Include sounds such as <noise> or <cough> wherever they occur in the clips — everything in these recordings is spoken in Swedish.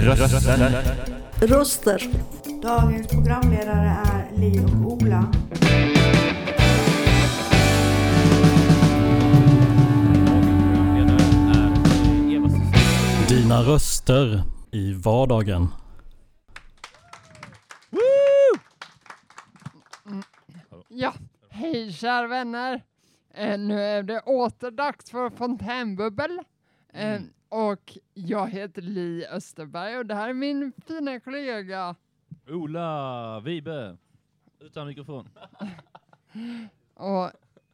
Röster. Röster. Dagens programledare är Li och Ola. Dina röster i vardagen. Ja, hej kära vänner! Eh, nu är det åter dags för fontänbubbel. Eh, och jag heter Li Österberg och det här är min fina kollega. Ola Vibe. Utan mikrofon. <laughs> Och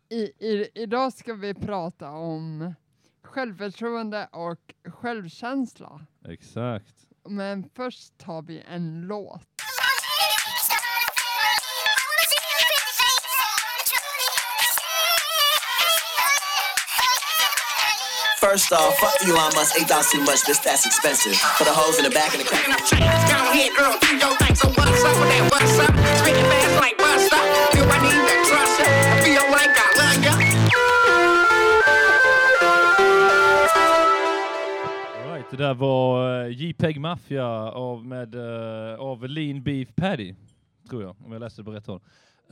i, i, idag ska vi prata om självförtroende och självkänsla. Exakt. Men först tar vi en låt. First off, fuck Elon Musk, eight dollars too much, this that's expensive. For the hoes in the back of the crack. Go ahead, girl, do your thing. So what's up with that? What's up? Spinning fast like bust up. Do I need to trust? I feel like I love ya. All right, det där var uh, JPEG Mafia av, med, eh, av Lean Beef Patty, tror jag, om jag läste det på rätt håll.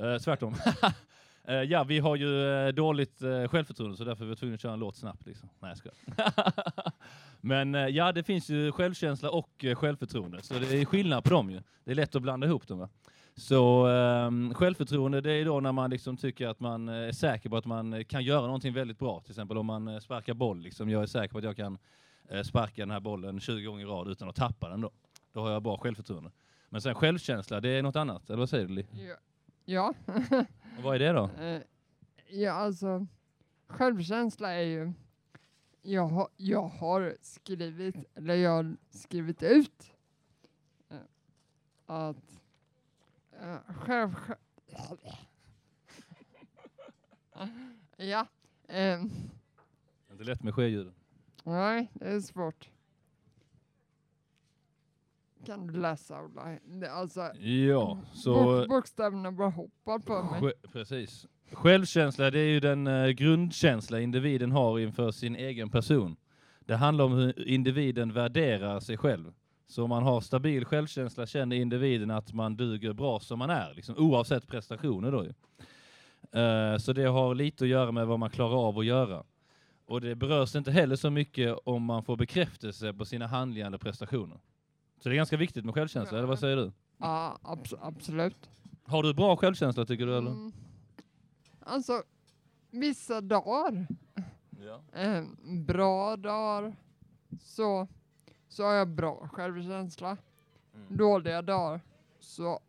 Uh, tvärtom. <laughs> Uh, ja, vi har ju uh, dåligt uh, självförtroende så därför är vi tvungna att köra en låt snabbt. Liksom. Nej, jag skojar. <laughs> Men ja, det finns ju självkänsla och uh, självförtroende, så det är skillnad på dem ju. Det är lätt att blanda ihop dem. Va? Så um, självförtroende, det är då när man liksom tycker att man är säker på att man kan göra någonting väldigt bra. Till exempel om man uh, sparkar boll. Liksom. Jag är säker på att jag kan uh, sparka den här bollen 20 gånger i rad utan att tappa den då. Då har jag bra självförtroende. Men sen självkänsla, det är något annat. Eller vad säger du Li? Ja. <laughs> Ja, och vad är det då? eh, ja alltså självkänsla är ju jag, har jag har skrivit, eller jag har skrivit ut eh, att eh, själv... ja, eh, Inte lätt med sjöljuden. nej, det är svårt. Kan du läsa? Det- Alltså, Ja, så... bok, bokstäverna bara hoppar på mig. Precis. Självkänsla, det är ju den eh, grundkänsla individen har inför sin egen person. Det handlar om hur individen värderar sig själv. Så om man har stabil självkänsla känner individen att man duger bra som man är, liksom, oavsett prestationer då. Eh, så det har lite att göra med vad man klarar av att göra. Och det berörs inte heller så mycket om man får bekräftelse på sina handlingar eller prestationer. Så det är ganska viktigt med självkänsla, eller vad säger du? Ja, abs- absolut. Har du bra självkänsla tycker du eller? Mm. Alltså, vissa dagar, Ja. eh, bra dagar, så, så har jag bra självkänsla. Mm. Dåliga dagar så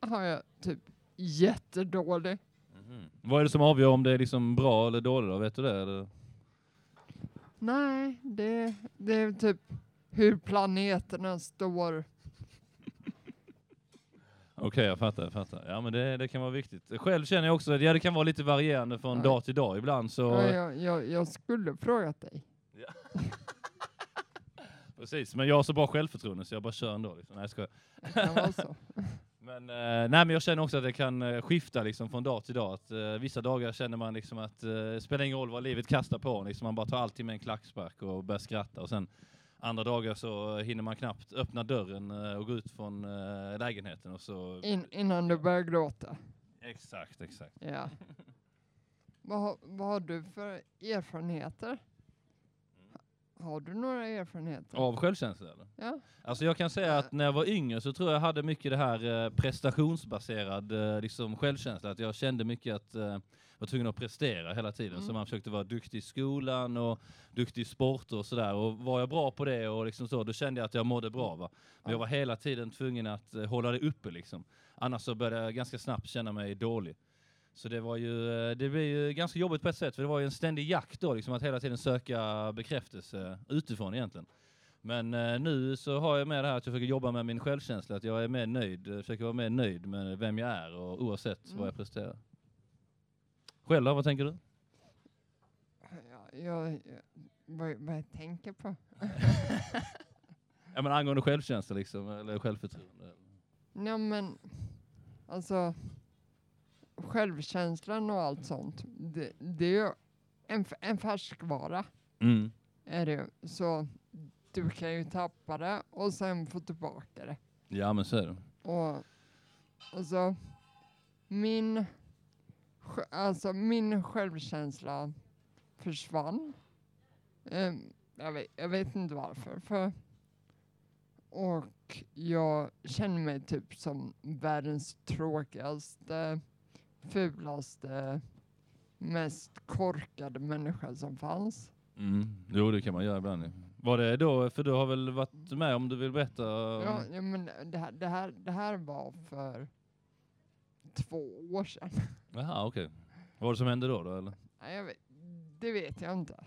har jag typ jättedålig. Mhm. Vad är det som avgör om det är liksom bra eller dåligt då? Vet du det? Eller? Nej, det, det är typ hur planeterna står. <laughs> Okej, jag fattar, jag fattar. Ja, men det, det kan vara viktigt. Själv känner jag också att ja, det kan vara lite varierande från Ja. dag till dag ibland. Så, Ja, jag, jag, jag skulle frågat dig. <laughs> Precis, men jag har så bra självförtroende så jag bara kör ändå. Liksom. Nej, jag skojar. <laughs> Men, eh, nej, men jag känner också att det kan eh, skifta liksom, från dag till dag. Att, eh, vissa dagar känner man liksom att eh, det spelar ingen roll vad livet kastar på en, liksom, Man bara tar alltid med en klackspark och börjar skratta. Och sen andra dagar så hinner man knappt öppna dörren eh, och gå ut från eh, lägenheten. Och så... In, innan du börjar gråta. Exakt, exakt. Ja. vad, vad har du för erfarenheter? Har du några erfarenheter? Av självkänsla eller? Ja. Alltså jag kan säga att när jag var yngre så tror jag hade mycket det här eh, prestationsbaserad eh, liksom självkänsla. Att jag kände mycket att eh, var tvungen att prestera hela tiden. Så Mm. man försökte vara duktig i skolan och duktig i sporter och sådär. Och var jag bra på det och liksom så, då kände jag att jag mådde bra. Va? Men jag var hela tiden tvungen att eh, hålla det uppe liksom. Annars så började jag ganska snabbt känna mig dålig. Så det var ju, eh, det blev ju ganska jobbigt på ett sätt, för det var ju en ständig jakt då, liksom att hela tiden söka bekräftelse utifrån egentligen. Men eh, nu så har jag med det här att jag försöker jobba med min självkänsla, att jag är mer nöjd, försöker vara mer nöjd med vem jag är och oavsett vad Mm. jag presterar. Själv då, vad tänker du? Ja, jag, jag, vad, vad jag tänker på? <laughs> Ja men angående självkänsla liksom, eller självförtroende. Ja men, alltså självkänslan och allt sånt, det, det är ju en, en färskvara. Mm. Är det. Så du kan ju tappa det och sen få tillbaka det. Ja men så är det. Och alltså, min, alltså min självkänsla försvann. Ehm, jag, vet, jag vet inte varför. För, och jag känner mig typ som världens tråkigaste, fulaste, mest korkade människa som fanns. Mm. Jo det kan man göra ibland. Var det då, för du har väl varit med om du vill berätta? Ja, ja, men det här, det, här, det här var för två år sedan. Jaha okej. Vad var det som hände då? då eller? Nej, vet, det vet jag inte.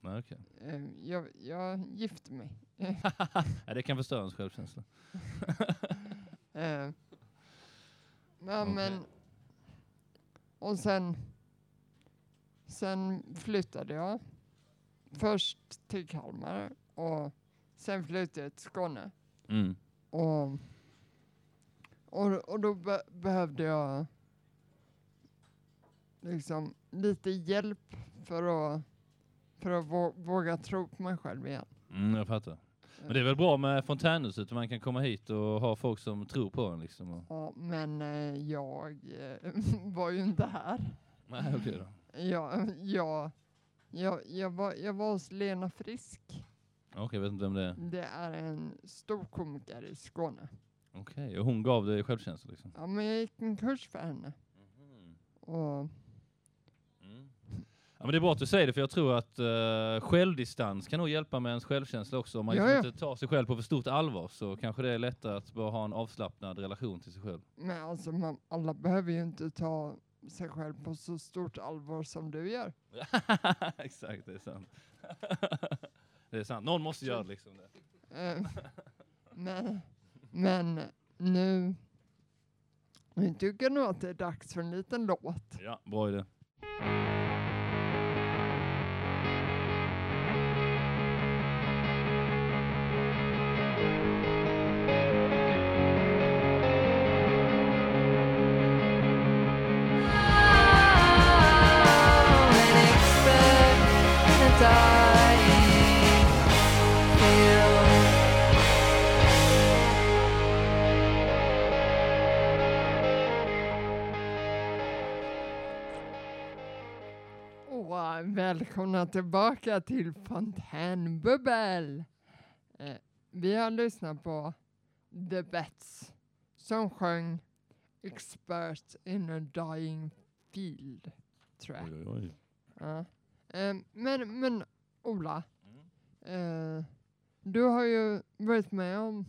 Nej, okej. Eh, Jag, jag gifte mig. <laughs> ja, det kan förstöra ens självkänsla. <laughs> Eh, Okej. men... Och sen... Sen flyttade jag. Först till Kalmar och sen flyttade jag till Skåne. Mm. Och, och, och då be, behövde jag liksom lite hjälp för att, för att vå, våga tro på mig själv igen. Mm, jag fattar. Men det är väl bra med fontänhuset, man kan komma hit och ha folk som tror på en liksom. Ja, men eh, jag eh, <laughs> var ju inte här. Nej, okej då. Jag, <laughs> jag, jag, jag, var, jag var hos Lena Frisk. Okej, jag vet inte vem det är. Det är en stor komiker i Skåne. Okej, och hon gav dig självkänsla liksom? Ja, men jag gick en kurs för henne. Och Mm. Ja, men det är bra att du säger det, för jag tror att uh, självdistans kan nog hjälpa med ens självkänsla också. Om man Ja, liksom ja. inte tar sig själv på för stort allvar så kanske det är lättare att bara ha en avslappnad relation till sig själv. Men alltså, man, alla behöver ju inte ta sig själv på så stort allvar som du gör. <laughs> Exakt, det är sant. <laughs> det är sant. Någon måste göra det liksom. Det. Eh, men, men nu, nu tycker jag nog att det är dags för en liten låt. Ja, bra idé. Välkomna tillbaka till Fontänbubbel! Eh, vi har lyssnat på The Bets som sjöng Expert in a dying field, tror jag. Oj, oj. Ja. Eh, men, men Ola, Mm. eh, du har ju varit med om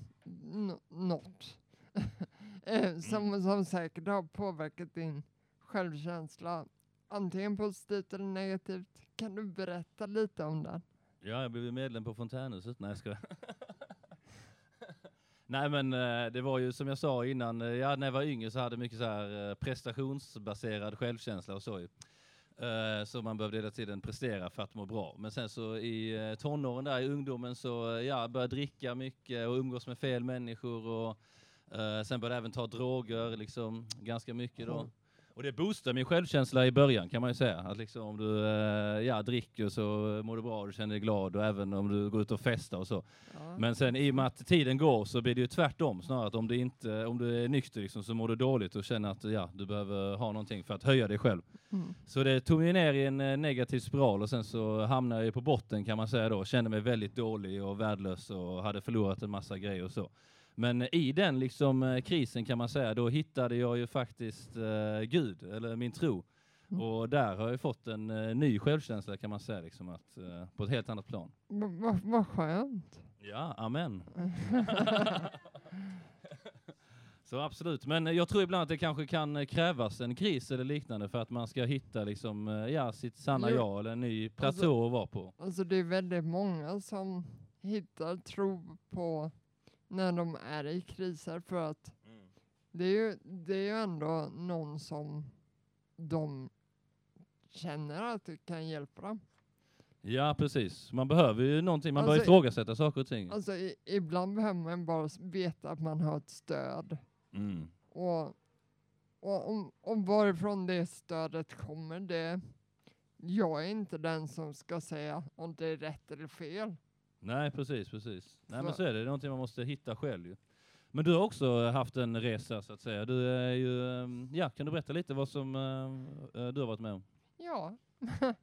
något <laughs> eh, som, som säkert har påverkat din självkänsla, antingen positivt eller negativt. Kan du berätta lite om den? Ja, jag blev medlem på Fontänhuset. Nej, jag skojar. <laughs> Nej, men eh, det var ju som jag sa innan, eh, ja, när jag var yngre så hade jag mycket så här eh, prestationsbaserad självkänsla och så ju. Så man behövde hela tiden prestera för att må bra. Men sen så i tonåren där, i ungdomen, så ja, började dricka mycket och umgås med fel människor och sen började jag även ta droger liksom ganska mycket då. Och det boostar min självkänsla i början kan man ju säga. Att liksom om du eh, ja, dricker så mår du bra och du känner dig glad och även om du går ut och festar och så. Ja. Men sen i och med att tiden går så blir det ju tvärtom snarare att om du, inte, om du är nykter liksom, så mår du dåligt och känner att ja, du behöver ha någonting för att höja dig själv. Mm. Så det tog mig ner i en eh, negativ spiral och sen så hamnade jag på botten kan man säga då. Kände mig väldigt dålig och värdelös och hade förlorat en massa grejer och så. Men eh, i den liksom eh, krisen kan man säga, då hittade jag ju faktiskt eh, Gud, eller min tro. Mm. Och där har jag fått en eh, ny självkänsla kan man säga, liksom att, eh, på ett helt annat plan. Va- va- Vad skönt. Ja, amen. <laughs> Så absolut, men jag tror ibland att det kanske kan eh, krävas en kris eller liknande för att man ska hitta liksom, eh, ja, sitt sanna Jo. jag eller en ny platå Alltså- att vara på. Alltså det är väldigt många som hittar tro på när de är i kriser för att det är ju, det är ju ändå någon som de känner att det kan hjälpa dem. Ja, precis. Man behöver ju någonting, man bör Alltså- ifrågasätta saker och ting. Alltså i, ibland behöver man bara veta att man har ett stöd. Mm. Och, och om, om varifrån det stödet kommer, det... Jag är inte den som ska säga om det är rätt eller fel. Nej, precis, precis. Nej, men så är det. Det är någonting man måste hitta själv ju. Men du har också haft en resa så att säga. Du är ju, ehm, ja, kan du berätta lite vad som eh, eh, du har varit med om? Ja. <laughs>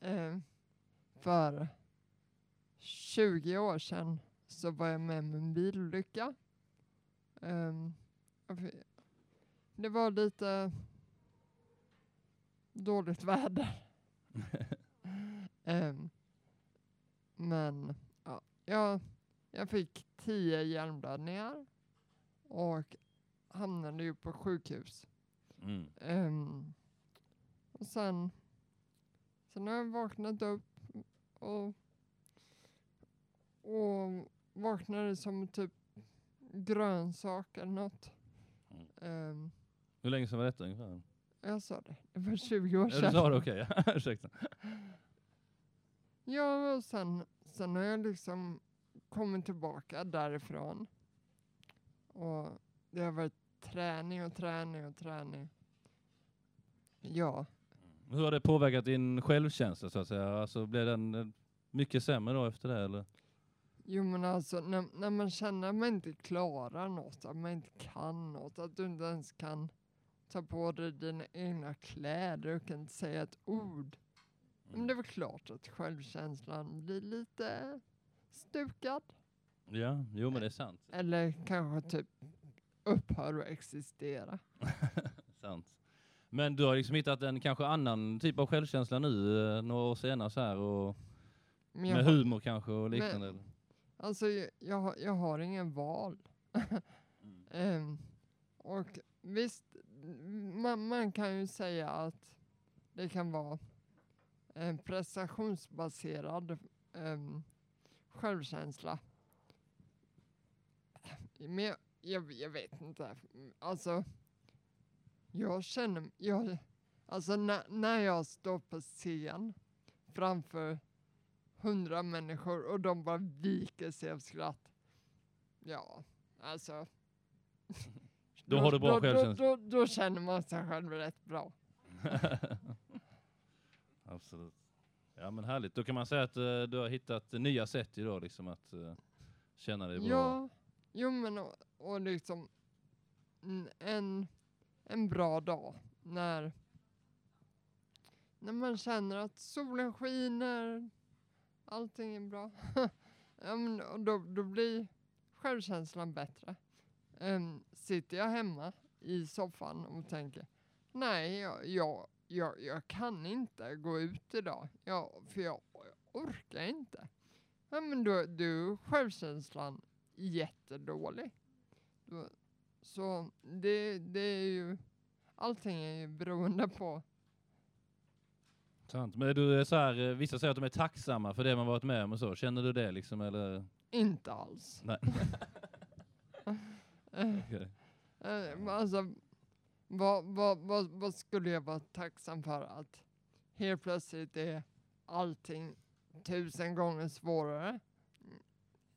eh, för 20 år sedan så var jag med om en bilolycka. Ehm, det var lite dåligt väder. <laughs> Ehm, men ja, jag, jag fick 10 hjärnblödningar och hamnade ju på sjukhus. Mm. Ehm, och sen, sen har jag vaknat upp och, och vaknade som typ grönsak eller något. Mm. Ehm, Hur länge sedan var detta ungefär? jag sa det, det var 20 år <laughs> Ja, sedan. du sa det, okej. ja, <laughs> Ursäkta. Ja, och sen, sen har jag liksom kommit tillbaka därifrån. Och det har varit träning och träning och träning. Ja, Hur har det påverkat din självkänsla så att säga? Alltså blev den eh, mycket sämre då efter det eller? Jo men alltså när, när man känner att man inte klarar något, att man inte kan något, att du inte ens kan ta på dig dina egna kläder och kan inte säga ett ord. Men det är väl klart att självkänslan blir lite stukad. Ja, jo men det är sant. Eller kanske typ upphör att existera. <laughs> sant. Men du har liksom hittat en kanske annan typ av självkänsla nu eh, några år senare så här och Men med har- humor kanske och liknande? eller? Alltså jag, jag, har- ingen val. <laughs> Ehm, och visst, man, man kan ju säga att det kan vara en prestationsbaserad um, självkänsla. Men jag, jag, jag vet inte. Alltså, jag känner, jag, alltså när, när jag står på scen framför hundra människor och de bara viker sig av skratt. Ja, alltså. Då har du bra då, självkänsla. Då, då, då känner man sig själv rätt bra. <laughs> Absolut. Ja men härligt. Då kan man säga att uh, du har hittat nya sätt idag liksom att uh, känna dig bra. Ja, jo men och, och liksom en, en bra dag när, när man känner att solen skiner, allting är bra. <laughs> ja, men, och då, då blir självkänslan bättre. Um, sitter jag hemma i soffan och tänker nej, jag, jag, jag, jag kan inte gå ut idag, jag, för jag, jag orkar inte. Ja, men då, då är självkänslan jättedålig. Då, så det, det är ju, allting är ju beroende på, Sant. Men du är så här, eh, vissa säger att de är tacksamma för det man varit med om och så. Känner du det liksom eller? inte alls. Nej. <laughs> <laughs> Okej. eh, alltså, vad, vad, vad, vad skulle jag vara tacksam för? Att helt plötsligt är allting tusen gånger svårare? Mm,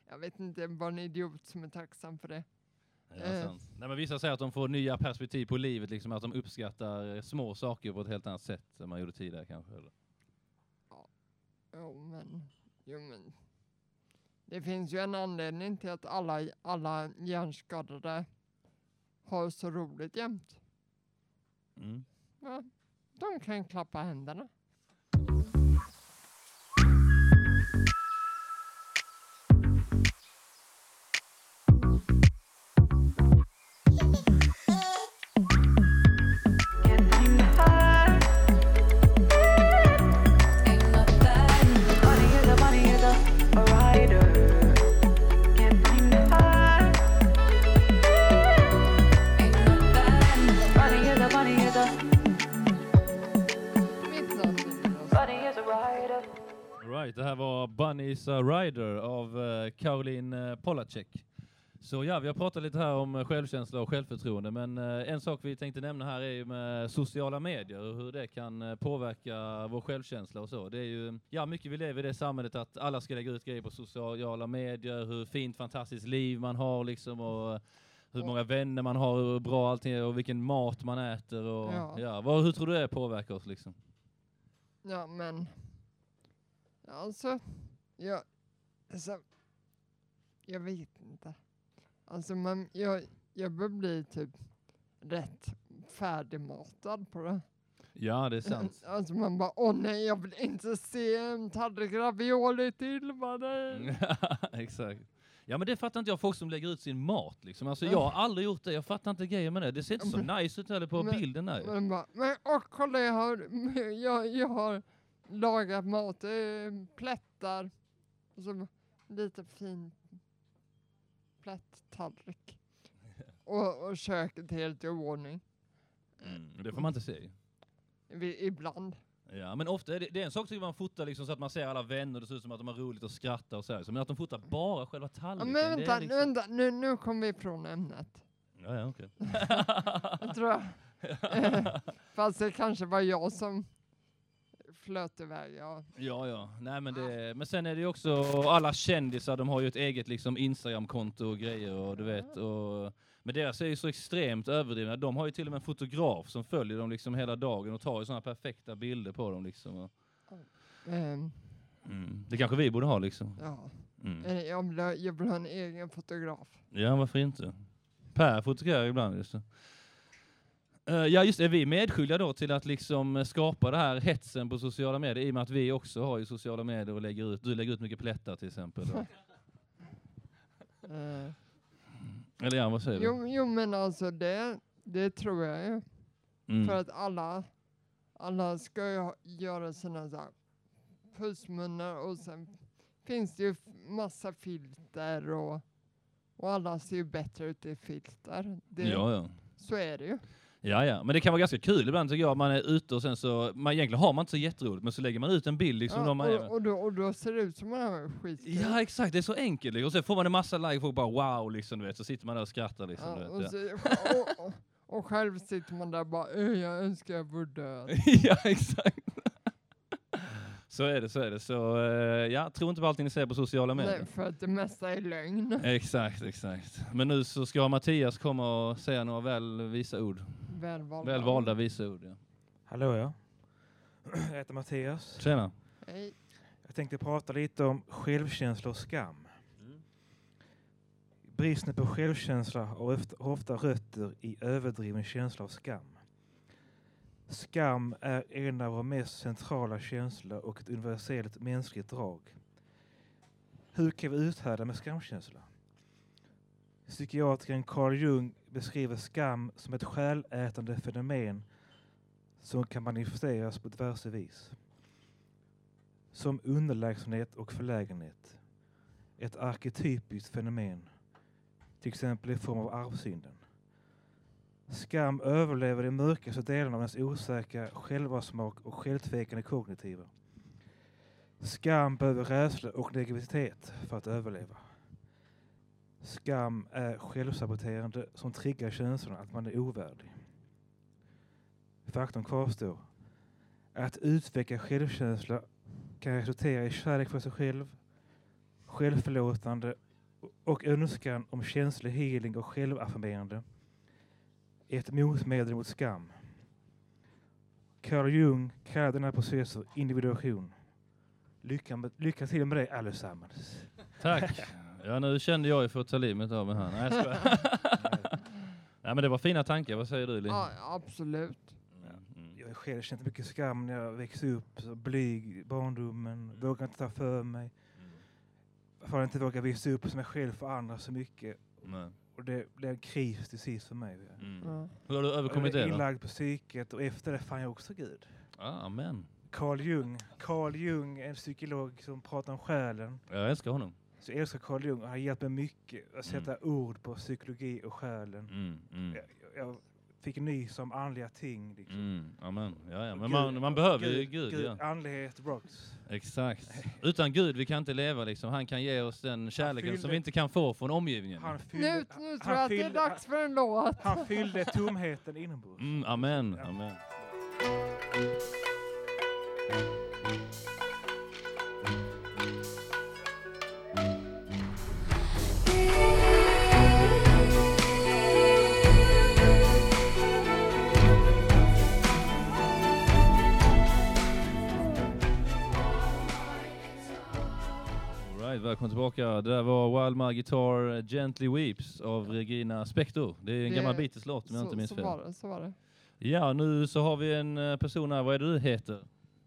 Jag vet inte, bara en idiot som är tacksam för det. Ja, Eh. Nej, men vissa säger att de får nya perspektiv på livet, liksom att de uppskattar eh, små saker på ett helt annat sätt än man gjorde tidigare kanske. Eller? Jo men, jo men. Det finns ju en anledning till att alla, alla hjärnskadade har så roligt jämt. Mm. Ja, de kan klappa händerna. Bunny's a Rider av uh, Caroline uh, Polacek. Så ja, vi har pratat lite här om eh, självkänsla och självförtroende, men eh, en sak vi tänkte nämna här är ju med sociala medier och hur det kan eh, påverka vår självkänsla och så. Det är ju, ja, mycket vi lever i det samhället att alla ska lägga ut grejer på sociala medier, hur fint, fantastiskt liv man har liksom och hur många vänner man har, hur bra allting är och vilken mat man äter och Ja. ja. vad, hur tror du det påverkar oss liksom? Ja, men alltså, jag, alltså, jag vet inte. Alltså, men jag, jag börjar bli typ rätt färdigmatad på det. Ja, det är sant. <laughs> Alltså man bara, åh nej, jag vill inte se en tallrik ravioli till, nej. <laughs> Exakt. Ja men det fattar inte jag, folk som lägger ut sin mat liksom. Alltså jag har aldrig gjort det, jag fattar inte grejen med det. Det ser inte så nice ut heller på men- bilden där. Men bara, men åh kolla jag har, <laughs> jag, jag har lagat mat, eh, plättar, så lite fin plätttallrik. <laughs> Och, och köket helt i ordning. Mm, det får man inte se. Vi, ibland. Ja, men ofta är det, det är en sak tycker man fotar liksom så att man ser alla vänner, det ser ut som att de har roligt och skrattar och så här. Men att de fotar bara själva Ja, tallriken, men det vänta, liksom... vänta nu, nu kom vi ifrån ämnet. Ja, ja, okej. <laughs> Jag tror jag. <laughs> Fast det kanske var jag som flöt iväg. Ja. Ja, ja. Nej, men, det, men sen är det ju också alla kändisar, de har ju ett eget liksom Instagram-konto och grejer och du vet. Och, men deras är ju så extremt överdrivna. De har ju till och med en fotograf som följer dem liksom hela dagen och tar ju sådana perfekta bilder på dem liksom. Ehm, mm. Det kanske vi borde ha liksom. ja. Mm. Eh, Jag, vill, ha- jag vill ha en egen fotograf. Ja, varför inte? Per fotograferar ibland just det. Eh, ja just det, är vi medskyldiga då till att liksom eh, skapa det här hetsen på sociala medier i och med att vi också har ju sociala medier och lägger ut, du lägger ut mycket plättar till exempel. då. <laughs> Eh, Eller ja, vad säger du? jo, jo, men alltså det, det tror jag ju. Mm. För att alla, alla ska ju ha- göra sina så här pussmunnar och sen finns det ju massa filter och, och alla ser ju bättre ut i filter. Det, Ja, ja. Så är det ju. Ja, ja, men det kan vara ganska kul ibland tycker jag. Man är ute och sen så, man, egentligen har man inte så jätteroligt, men så lägger man ut en bild liksom. Ja, då man är, och, och, då, och då ser det ut som man har skitkul. ja, exakt, det är så enkelt. liksom. Och sen får man en massa like, folk bara wow, liksom, du vet. Så sitter man där och skrattar liksom. Ja, du vet, och, ja. så, och, och, och själv sitter man där bara, "Ö, jag önskar jag vore död. <laughs> ja, exakt. <laughs> så är det, så är det. Så eh, ja, tro inte på allting ni ser på sociala medier. Nej, för att det mesta är lögn. Exakt, exakt. Men nu så ska Mattias komma och säga några väl visa ord. Välvalda. Väl valda visa ord, ja. Hallå ja. <clears throat> Jag heter Mattias. Tjena. Hej. Jag tänkte prata lite om självkänsla och skam. Bristen på självkänsla har ofta rötter i överdriven känsla av skam. Skam är en av våra mest centrala känslor och ett universellt mänskligt drag. Hur kan vi uthärda med skamkänsla? Psykiatrikern Carl Jung beskriver skam som ett själätande fenomen som kan manifesteras på diverse vis. Som underlägsenhet och förlägenhet. Ett arketypiskt fenomen. Till exempel i form av arvsynden. Skam överlever de mörkaste delarna av ens osäkra självsmak och självtvekande kognitiva. Skam behöver rädsla och negativitet för att överleva. Skam är självsaboterande som triggar känslan att man är ovärdig. Faktum kvarstår. Att utveckla självkänsla kan resultera i kärlek för sig själv, självförlåtande och önskan om känslig healing och självaffirmerande. Ett motmedel mot skam. Carl Jung kallar den här processen individuation. Lycka, med, lycka till med det allesammans. Tack. <laughs> Ja, nu kände jag ju för att ta livet av mig här. Nej, jag skojar. <laughs> <laughs> Nej, men det var fina tankar. Vad säger du, Linn? Ja, absolut. Mm. Jag själv känt mycket skam när jag växte upp, så blyg i barndomen, vågade inte ta för mig. För att inte våga visa upp som jag själv för andra så mycket. Nej. Och det blev en kris till sist för mig. Mm. Ja. Hur har du överkommit jag det är då? inlagd på psyket och efter det fann jag också Gud. Ah, amen. Carl Jung. Carl Jung är en psykolog som pratar om själen. Jag älskar honom. Så jag älskar Carl Jung och han har hjälpt mig mycket att sätta ord på psykologi och själen. Mm, mm. Jag, jag fick nys om andliga ting. Liksom. Mm, amen. Ja, ja. Men Gud- man, man behöver ju Gud. ja. Andlighet rocks. Exakt. Utan Gud vi kan inte leva liksom. Han kan ge oss den kärleken som fyllde- vi inte kan få från omgivningen. Han Nu, fyllde, nu han tror jag att det är dags för en låt. han fyllde tomheten inombords. Mm, amen, Ja. amen. Right, välkommen tillbaka. Det där var Wild My Guitar Gently Weeps av Regina Spektor. Det är en Det- gammal Beatles-låt om jag inte minns så fel. var det, så var det. Ja, nu så har vi en eh, person här. Vad är det du heter?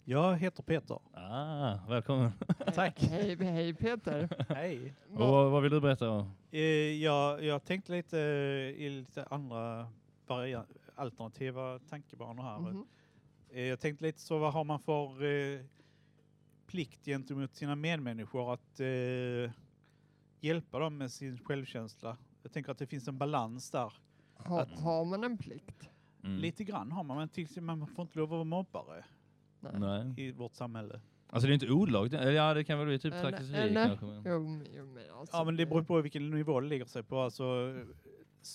Jag heter Peter. Ah, välkommen. <laughs> Tack. Hej, hej Peter. Hej. Och vad, vad vill du berätta om? Eh, jag, jag tänkte lite eh, i lite andra varia- alternativa tankebanor här. Mhm. Eh, jag tänkte lite så, vad har man för eh, plikt gentemot sina medmänniskor att eh, hjälpa dem med sin självkänsla? Jag tänker att det finns en balans där. Ha, Att- har man en plikt? Mm. Lite grann har man, men man får inte lov att vara mobbare Nej. I vårt samhälle. Alltså det är inte olagligt. Eller ja, det kan väl bli typ trakasserier kanske. Men... Jo, jo, men alltså, Ja, men det beror på vilken nivå det ligger sig på. Alltså,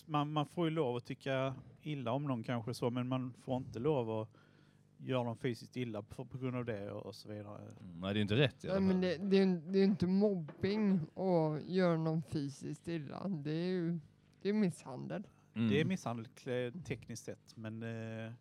man, man får ju lov att tycka illa om någon kanske så, men man får inte lov att göra dem fysiskt illa på, på grund av det och, och så vidare. Mm, Nej, det är inte rätt Nej, men det, det, är, ju- det är inte mobbing att göra någon fysiskt illa. Det är ju det är misshandel. Mm. Det är misshandel tekniskt sett, men eh,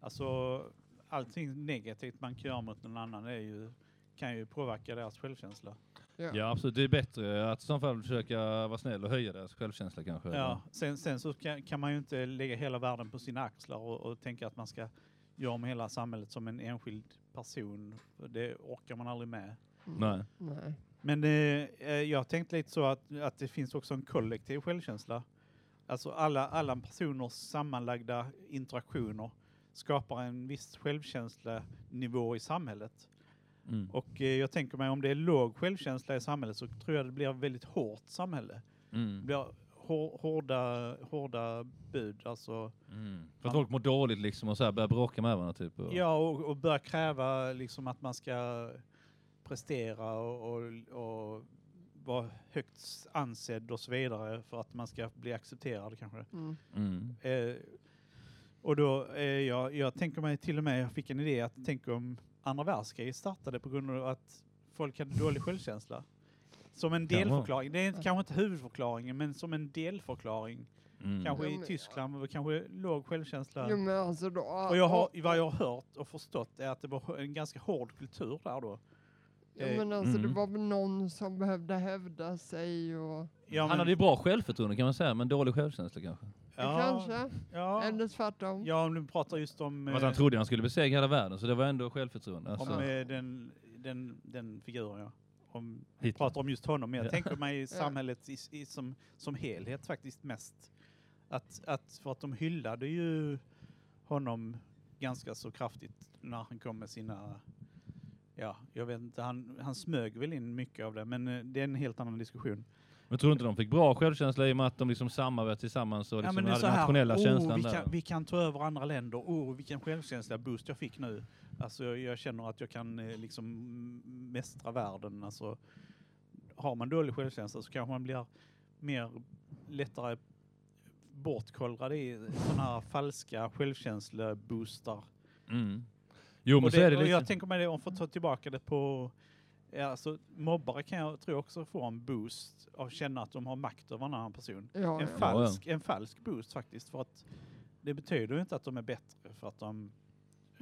alltså allting negativt man kan göra mot någon annan är ju, kan ju påverka deras självkänsla. Ja, absolut. Det är bättre att i så fall försöka vara snäll och höja deras självkänsla kanske. Ja, sen, sen så kan, kan man ju inte lägga hela världen på sina axlar och, och tänka att man ska göra om hela samhället som en enskild person. Det orkar man aldrig med. Mm. Nej. Nej. Men eh, eh, jag tänkte lite så att, att det finns också en kollektiv självkänsla. Alltså alla, alla personers sammanlagda interaktioner skapar en viss självkänslanivå i samhället. Mm. Och eh, jag tänker mig om det är låg självkänsla i samhället så tror jag det blir ett väldigt hårt samhälle. Det Mm. blir hår, hårda, hårda bud. Alltså, Mm. För att folk mår dåligt liksom och så här börjar bråka med varandra typ. Och... Ja, och, och börja kräva liksom att man ska prestera och, och, och vara högt ansedd och så vidare för att man ska bli accepterad kanske. Mm. Mm. Eh, och då, eh, jag, jag tänker mig till och med, jag fick en idé att tänka om andra världskriget startade på grund av att folk hade dålig självkänsla. Som en delförklaring. Det är inte- kanske inte huvudförklaringen, men som en delförklaring. Mm. Kanske i men- Tyskland, var kanske låg självkänsla. Jo, men alltså då, Och jag har, vad jag har hört och förstått är att det var en ganska hård kultur där då. Ja, Eh, men alltså det mm. var väl någon som behövde hävda sig och Ja, Han men- hade ju bra självförtroende kan man säga, men dålig självkänsla kanske. ja, kanske, Ja, eller tvärtom. ja, om du pratar just om, Fast eh, han trodde han skulle besegra hela världen, så det var ändå självförtroende. om Alltså. eh, den, den, den figuren. Ja. Om, Hitler. pratar om just honom, men jag Ja. tänker mig <laughs> samhället i, i, som, som helhet faktiskt mest. Att, att, för att de hyllade ju honom ganska så kraftigt när han kom med sina Ja, jag vet inte, han, han smög väl in mycket av det, men eh, det är en helt annan diskussion. Men tror du inte de fick bra självkänsla i och med att de liksom samarbetade tillsammans och liksom det är hade så den här, nationella oh, känslan vi där? kan, vi kan ta över andra länder, oh, vilken självkänsla boost jag fick nu. Alltså jag, jag känner att jag kan eh, liksom mästra världen. Alltså, har man dålig självkänsla så kanske man blir mer lättare bortkollrad i sådana här falska självkänsleboostar. Mm. Jo, men och så är det och lite... jag tänker mig det, om får ta tillbaka det på alltså, mobbare kan jag tror också få en boost av att känna att de har makt över en annan person. Ja, en, ja. falsk, en falsk boost faktiskt. För att det betyder ju inte att de är bättre för att de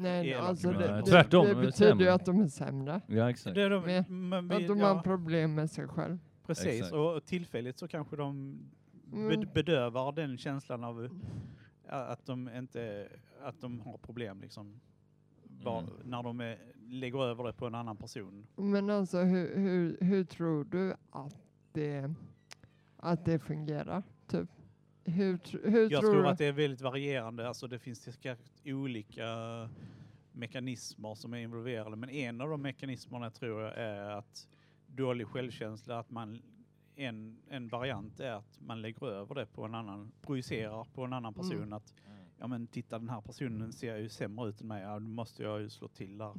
Nej, alltså det, det, Tvärtom, det betyder ju att de är sämre. Ja, exakt. Det är de, vi, Att de ja, har problem med sig själv. Precis, Exakt. och, tillfälligt så kanske de Mm. bed, bedövar den känslan av att de inte att de har problem liksom. Bara Mm. när de är, lägger över det på en annan person. Men alltså hur, hur, hur tror du att det, att det fungerar? Typ? Hur, hur Jag tror tror du? att det är väldigt varierande. Alltså det finns olika mekanismer som är involverade. Men en av de mekanismerna tror jag är att dålig självkänsla, att man en, en variant är att man lägger över det på en annan, projicerar på en annan person. Mm. Att ja men titta den här personen ser ju sämre ut än mig, ja då måste jag ju slå till där.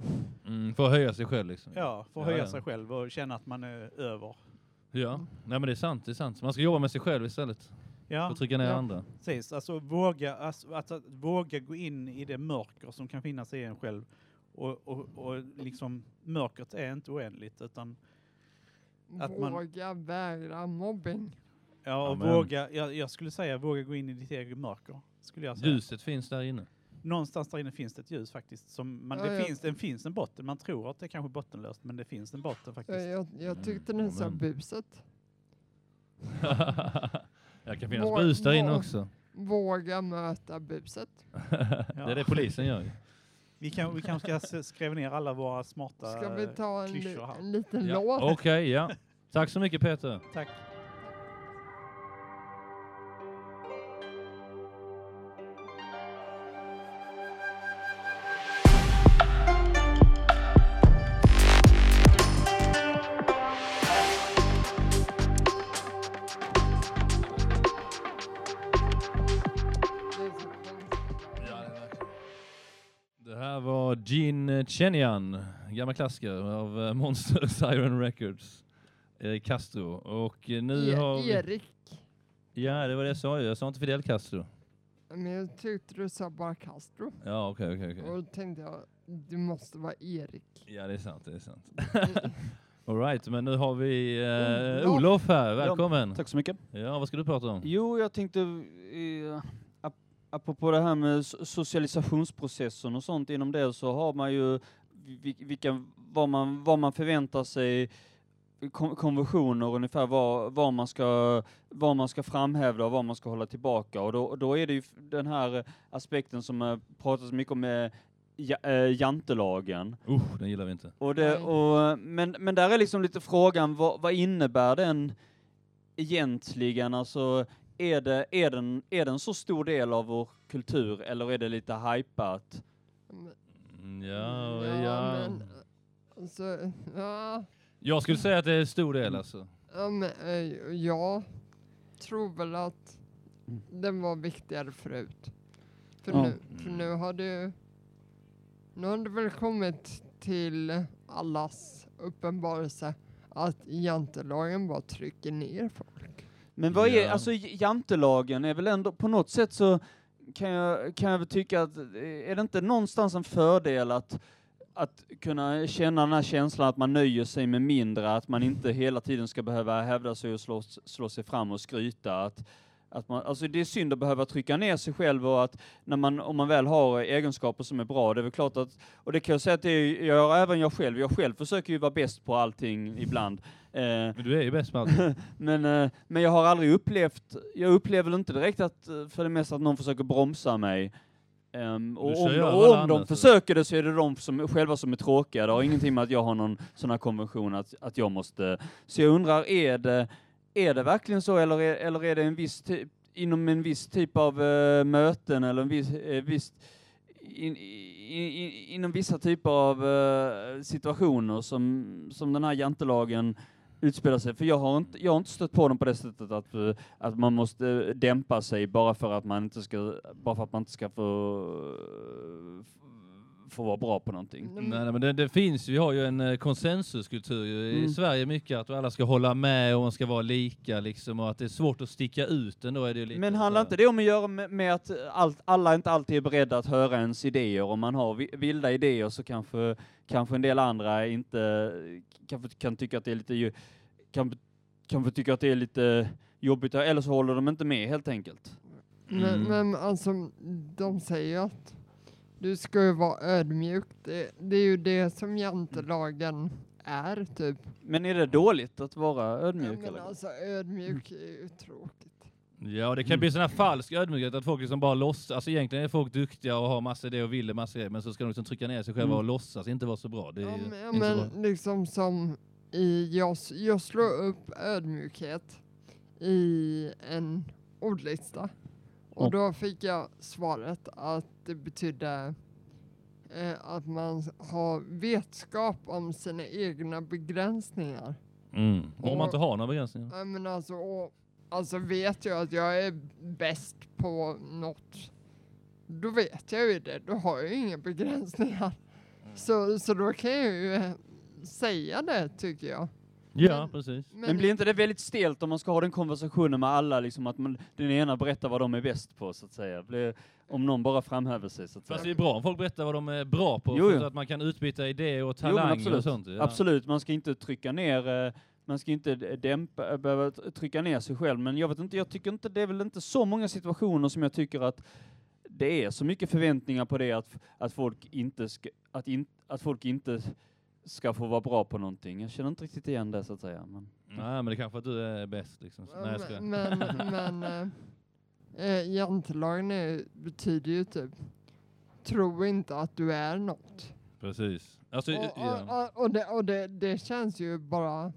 Mm, för att höja sig själv liksom. Ja, för att Ja, höja ja. sig själv och känna att man är över. Ja, nej men det är sant, det är sant. Man ska jobba med sig själv istället. Ja, Och trycka ner ja. andra. Precis, alltså våga, alltså, att, att våga gå in i det mörker som kan finnas i en själv. Och, och, och liksom, mörkret är inte oändligt utan Att man- Våga vägra mobbing. ja, och Amen. våga, jag, jag skulle säga våga gå in i ditt eget mörker. Skulle jag säga. Ljuset finns där inne. Någonstans där inne finns det ett ljus faktiskt. Som man, Ja, det, ja. finns, det finns en botten, man tror att det är kanske bottenlöst men det finns en botten faktiskt. Jag, jag, jag tyckte ni sa Amen. buset. <laughs> <laughs> jag kan finnas bus där inne också. Våga möta buset. <laughs> det är det polisen gör ju. Vi, kan, vi kanske ska skriva ner alla våra smarta Ska vi ta en, li- klyschor en liten Ja. låt? Okej, ja. Tack så mycket Peter. Tack. Var Gene Chenian, gammal klassiker av eh, Monster Siren Records. Erik Castro. Och eh, nu E- har vi... Erik. Ja, det var det jag sa ju. Jag sa inte Fidel Castro. Men jag tyckte du sa bara Castro. Ja, okej, okej, okej. Och då tänkte jag, du måste vara Erik. Ja, det är sant, det är sant. <laughs> <laughs> All right, men nu har vi eh, Olof. Här. Välkommen. Tack så mycket. Ja, vad ska du prata om? Jo, jag tänkte, eh, apropå det här med so- socialisationsprocessen och sånt, inom det så har man ju vi- vilka, vad, man, vad man förväntar sig kon- konventioner ungefär vad, vad, man ska, vad man ska framhäva och vad man ska hålla tillbaka. Och då, då är det ju den här aspekten som pratas mycket om med ja, eh, jantelagen. Usch, den gillar vi inte. Och det, och, men, men där är liksom lite frågan, vad, vad innebär den egentligen? Alltså, är, det, är, den, är den så stor del av vår kultur eller är det lite hypat? Mm, Ja, ja. Ja, men alltså, ja, Jag skulle säga att det är en stor del alltså. ja men eh, jag tror väl att den var viktigare förut. För, Ja. nu, för nu har det ju, nu har det väl kommit till allas uppenbarelse att jantelagen bara trycker ner folk. Men vad är, Ja. alltså jantelagen är väl ändå, på något sätt så kan jag, kan jag väl tycka att, eh, är det inte någonstans en fördel att att kunna känna den här känslan att man nöjer sig med mindre, att man inte hela tiden ska behöva hävda sig och slå, slå sig fram och skryta. Att, att man, alltså det är synd att behöva trycka ner sig själv och att när man, om man väl har egenskaper som är bra, det är väl klart att, och det kan jag säga att det gör även jag själv, jag själv försöker ju vara bäst på allting ibland. Eh, Men du är ju bäst på allt. <laughs> men, eh, men jag har aldrig upplevt, jag upplever väl inte direkt att, eh, för det mesta att någon försöker bromsa mig. Ehm, och om, och om de andra, så. försöker det så är det de som, själva som är tråkiga. Det har ingenting med att jag har någon sån här konvention att, att jag måste... Så jag undrar, är det, är det verkligen så eller är, eller är det en viss typ, inom en viss typ av eh, möten eller en viss, eh, viss in, in, in, inom vissa typer av eh, situationer som, som den här jantelagen utspelar sig. För jag har inte, jag har inte stött på dem på det sättet att, eh, att man måste eh, dämpa sig bara för att man inte ska, bara för att man inte ska få, eh, få vara bra på någonting. Nej, Nej, nej, men det, det finns, vi har ju en eh, konsensuskultur ju i Mm. Sverige mycket, att alla ska hålla med och man ska vara lika liksom, och att det är svårt att sticka ut ändå är det ju lite Men handlar inte det om att göra med, med att allt, alla inte alltid är beredda att höra ens idéer? Om man har vi- vilda idéer så kanske, kanske en del andra inte kanske kan tycka att det är lite kan, kanske tycker att det är lite jobbigt, eller så håller de inte med helt enkelt. Men, Mm. men alltså, de säger att du ska ju vara ödmjuk. Det, det är ju det som jantelagen är, typ. Men är det dåligt att vara ödmjuk? Men eller? alltså ödmjuk är ju tråkigt. Ja, det kan bli sån här falsk ödmjukhet att folk liksom bara låtsas, alltså egentligen är folk duktiga och har massa idéer och vill massa grejer, men så ska de liksom trycka ner sig själva Mm. och låtsas inte vara så bra. Det är Ja, men, ja, inte så bra. men liksom som i, jag, jag slår upp ödmjukhet i en ordlista. Och då fick jag svaret att det betydde eh, att man har vetskap om sina egna begränsningar. Mm. Om man inte har några begränsningar. Ja, men alltså, och, alltså vet jag att jag är bäst på något, då vet jag ju det. Då har jag ju inga begränsningar. Mm. Så, så då kan jag ju eh, säga det tycker jag. Ja, Men- precis. Men blir inte det väldigt stelt om man ska ha den konversationen med alla, liksom att man, den ena berättar vad de är bäst på, så att säga? Blir, om någon bara framhäver sig, så att Fast det säga. är bra om folk berättar vad de är bra på, Jo, så att man kan utbyta idéer och men talanger absolut. och sånt. Ja. Absolut, man ska inte trycka ner, eh, man ska inte dämpa, eh, behöva trycka ner sig själv, men jag vet inte, jag tycker inte, det är väl inte så många situationer som jag tycker att det är så mycket förväntningar på det att, att folk inte ska, att, in, att folk inte ska få vara bra på någonting. Jag känner inte riktigt igen det så att säga. Men. Nej, men det är kanske att du är bäst liksom. Så, nej, jag. Men, men eh, eh, jantelagen är, betyder ju typ tro inte att du är något. Precis. Alltså, Och, ja. och, och, det, och det, det känns ju bara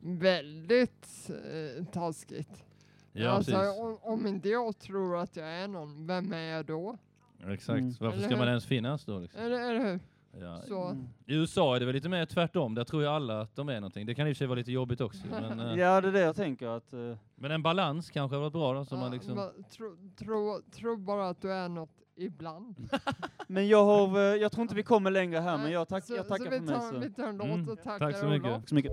väldigt eh, taskigt. Ja, alltså, precis. om, om inte jag tror att jag är någon, vem är jag då? Exakt. Mm. Varför Eller ska man hur? ens finnas då? Liksom? Eller, eller hur? Ja. Så. I USA är det väl lite mer tvärtom. Där tror jag alla att de är någonting. Det kan i och för sig vara lite jobbigt också. <laughs> Men, eh, Ja, det är det jag tänker att... eh, men en balans kanske har varit bra då. Så man liksom... tro, tro, tro bara att du är något ibland. <laughs> Men jag har, eh, jag tror inte vi kommer längre här, men jag, tack, så, jag tackar så för vi mig. tar, Så. vi tar en låt Mm, och tackar tack så mycket. Olof. Tack så mycket.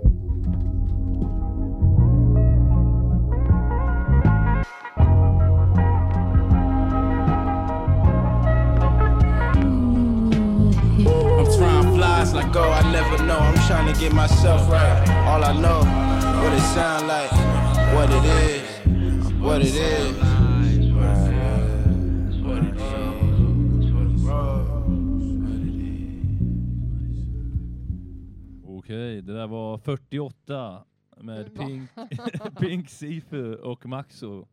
Go, I never know. I'm trying to get myself right. All I know, what it sound like, what it is, what it is. Okej, det där var 48 med? Pink, <laughs> Pink Sifu och Maxo.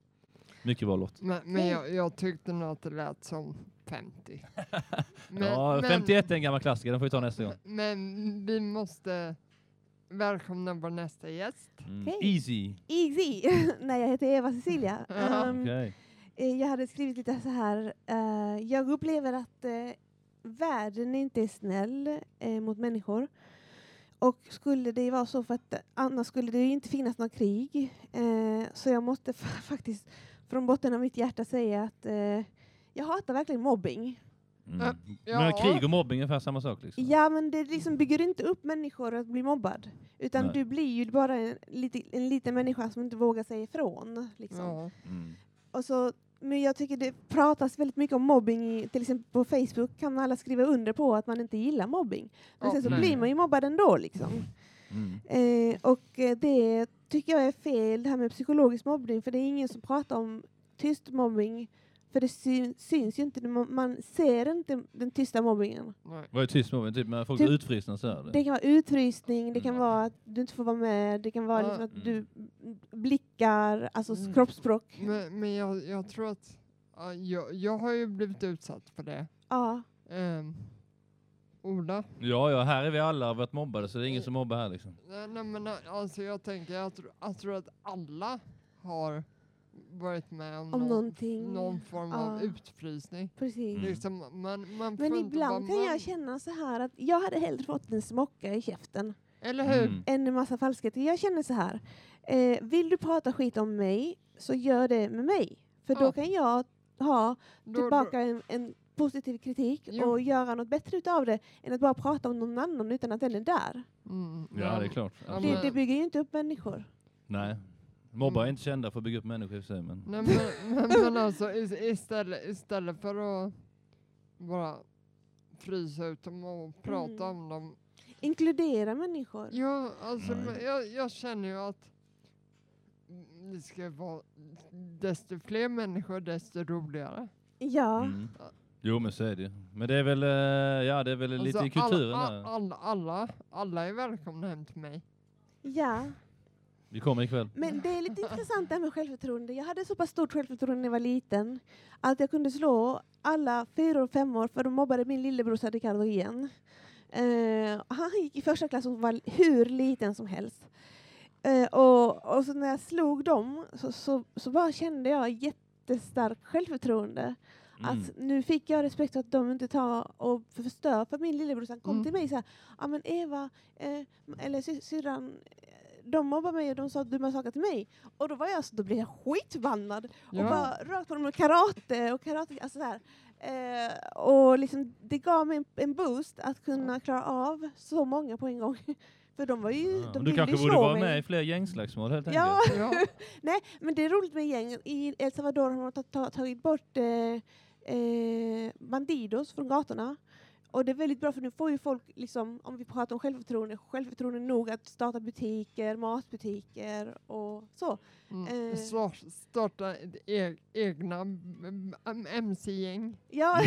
Mycket bra låt. Men, men jag, jag tyckte nog att det lät som 50. <laughs> Men, ja, men- 51 är en gammal klassiker, den får vi ta nästa gång. Men vi måste välkomna vår nästa gäst. Mm. Okej. Easy. Easy. <laughs> Nej, jag heter Eva Cecilia. <laughs> Ja. Ehm, Okej. eh, jag hade skrivit lite så här. eh, jag upplever att eh, världen inte är snäll eh, mot människor. Och skulle det vara så för att annars skulle det ju inte finnas några krig. Så jag måste fa- faktiskt från botten av mitt hjärta säga att jag hatar verkligen mobbing. Mm. Ja. Men krig och mobbing är ungefär samma sak. Liksom. Ja, men det liksom bygger inte upp människor att bli mobbad. Utan Nej. du blir ju bara en, lite, en liten människa som inte vågar säga ifrån. Liksom. Ja. Mm. Och så, men jag tycker det pratas väldigt mycket om mobbing. i- Till exempel på Facebook kan alla skriva under på att man inte gillar mobbing. Men Ja, sen så nej. blir man ju mobbad ändå. Liksom. Mm. Eh, och eh, det tycker jag är fel, det här med psykologisk mobbning. För det är ingen som pratar om tyst mobbing. För det syn, syns ju inte, man ser inte den tysta mobbingen. Nej. Vad är tyst mobbing? Typ när folk Typ- blir utfrysna så här? Det kan vara utfrysning, det kan Mm. vara att du inte får vara med, det kan vara liksom att du blickar, alltså Mm. kroppsspråk. Men, men jag, jag tror att ja, jag, jag har ju blivit utsatt för det. Ja. Um, Ola? Ja, ja, här är vi alla varit mobbade så det är ingen som mobbar här liksom. Nej, nej men alltså jag tänker, jag, tror- jag tror att alla har varit med om, Om någon, någon form av Ja. utfrysning. Precis. Mm. Liksom, man, man Men ibland kan jag man- känna så här att jag hade hellre fått en smocka i käften Eller hur? Mm. än en massa falskheter. Jag känner så här. Eh, vill du prata skit om mig så gör det med mig. För Ja. då kan jag ha Då- tillbaka en, en positiv kritik Jo. och göra något bättre utav det än att bara prata om någon annan utan att den är där. Mm, Ja, det är klart. Det, det bygger ju inte upp människor. Nej. Mobbar är Mm. inte kända för att bygga upp människor i sig, men... Nej, men, men, men alltså is- istället, istället för att bara frysa ut dem och prata Mm. om dem. Inkludera människor. Ja, alltså men jag, jag känner ju att det ska vara desto fler människor desto roligare. Ja. Mm. Jo, men så är det. Men det är väl, eh, ja, det är väl lite i Alltså, kulturen alla, alla, alla, alla är välkomna hem till mig. Ja. Vi kommer ikväll. Men det är lite intressant det här med självförtroende. Jag hade så pass stort självförtroende när jag var liten att jag kunde slå alla fyra och femmor för de mobbade min lillebror Ricardo igen. Eh, han gick i första klass och var hur liten som helst. Eh, och, och så när jag slog dem så, så, så bara kände jag jättestarkt självförtroende. Mm. Att nu fick jag respekt för att de inte tar och förstör för min lillebror. Han kom Mm. till mig och sa, ja men Eva, eh, eller sy- syrran, de mobbar mig och de sa dumma saker till mig. Och då var jag så, då blev jag skitförbannad. Ja. Och bara rakt på dem med karate och karate, alltså så här. Eh, och liksom, det gav mig en, en boost att kunna klara av så många på en gång. <laughs> För de var ju, de Du kanske ju borde vara mig. med i fler gängslagsmål helt Ja, enkelt. <laughs> nej, men det är roligt med gäng. I El Salvador har man ta- ta- tagit bort eh, eh, bandidos från gatorna. Och det är väldigt bra för nu får ju folk, liksom, om vi pratar om självförtroende, självförtroende nog att starta butiker, matbutiker och så. Mm. Eh. Så starta e egna MC-gäng. Ja.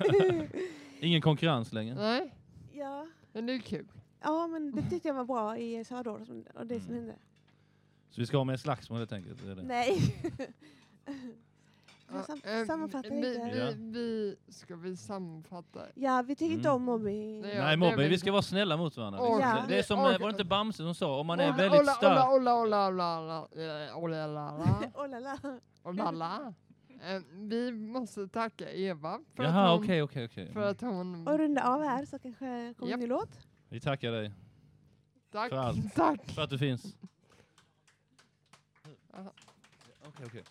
<laughs> <laughs> Ingen konkurrens längre. Nej, ja. men det är kul. ja, men det tyckte jag var bra i Salvador och det som hände. Så vi ska ha med slagsmål helt enkelt? är det? Nej. <laughs> Ja, Sam eh, sammanfatta vi. Ja. vi, vi, ska vi sammanfatta? Ja, vi tycker inte Mm. om mobbing. Nej, Nej, mobbing. Vi ska vara snälla mot varandra. Ja. Det är som, eh, var det inte Bamse som sa, om man är väldigt stark... Ola, Ola, Ola, Ola, eh, Ola, Ola, Ola, oh la la. <laughs> Ola, Ola. Eh, Vi måste tacka Eva för Jaha, att hon, okej, okej, okej. för att hon... Och runda av här så kanske kommer Japp. en ny låt. Vi tackar dig Tack, för allt. <laughs> tack. för att du finns. Okej, okej.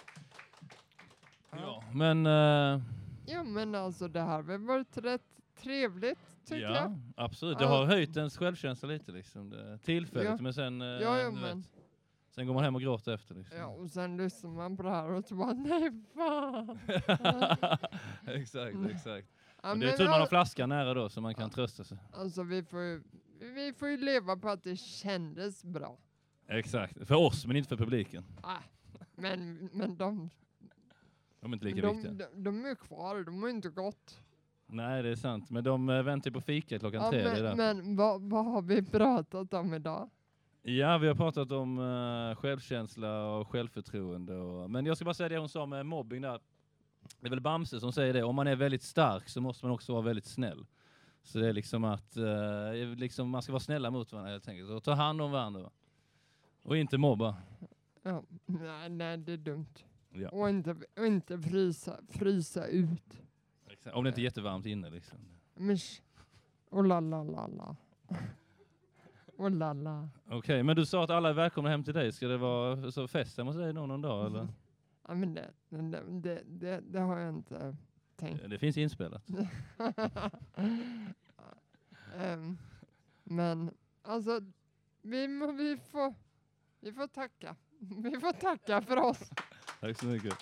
Ja, men... eh, Ja men alltså det här har varit rätt trevligt tycker ja, jag. absolut. Det Ja. har höjt ens självkänsla lite liksom. Det, tillfälligt, Ja. men sen... eh, Ja, ja, men- vet, sen går man hem och gråter efter liksom. Ja och sen lyssnar man på det här och så bara nej fan. <laughs> exakt, exakt. Ja, och det är tur man har flaskan nära då så man kan trösta sig. Alltså vi får ju, vi får ju leva på att det kändes bra. Exakt. För oss, men inte för publiken. Ah, men, men de, De är inte lika de, viktiga. de, de är kvar, de har inte gått. Nej, det är sant. Men de eh, väntar på fika klockan Ja, tre. men men vad, vad har vi pratat om idag? Ja, vi har pratat om uh, självkänsla och självförtroende. Och, men jag ska bara säga det hon sa med mobbing där. Det är väl Bamse som säger det. Om man är väldigt stark så måste man också vara väldigt snäll. Så det är liksom att eh, liksom man ska vara snälla mot varandra helt enkelt. Och ta hand om varandra. Och inte mobba. Ja, nej, nej, det är dumt. Ja. Och inte, och inte frysa, frysa ut. Exakt. Om det inte är jättevarmt inne liksom. Men, sh- oh la la la la. Oh la la. Okej, men du sa att alla är välkomna hem till dig. Ska det vara så fest hemma hos dig någon, någon dag eller? Ja, men det, det, det, det, har jag inte tänkt. Det finns inspelat. <laughs> Ehm, men alltså, vi, vi, får, vi får tacka. Vi får tacka för oss. Tack så mycket.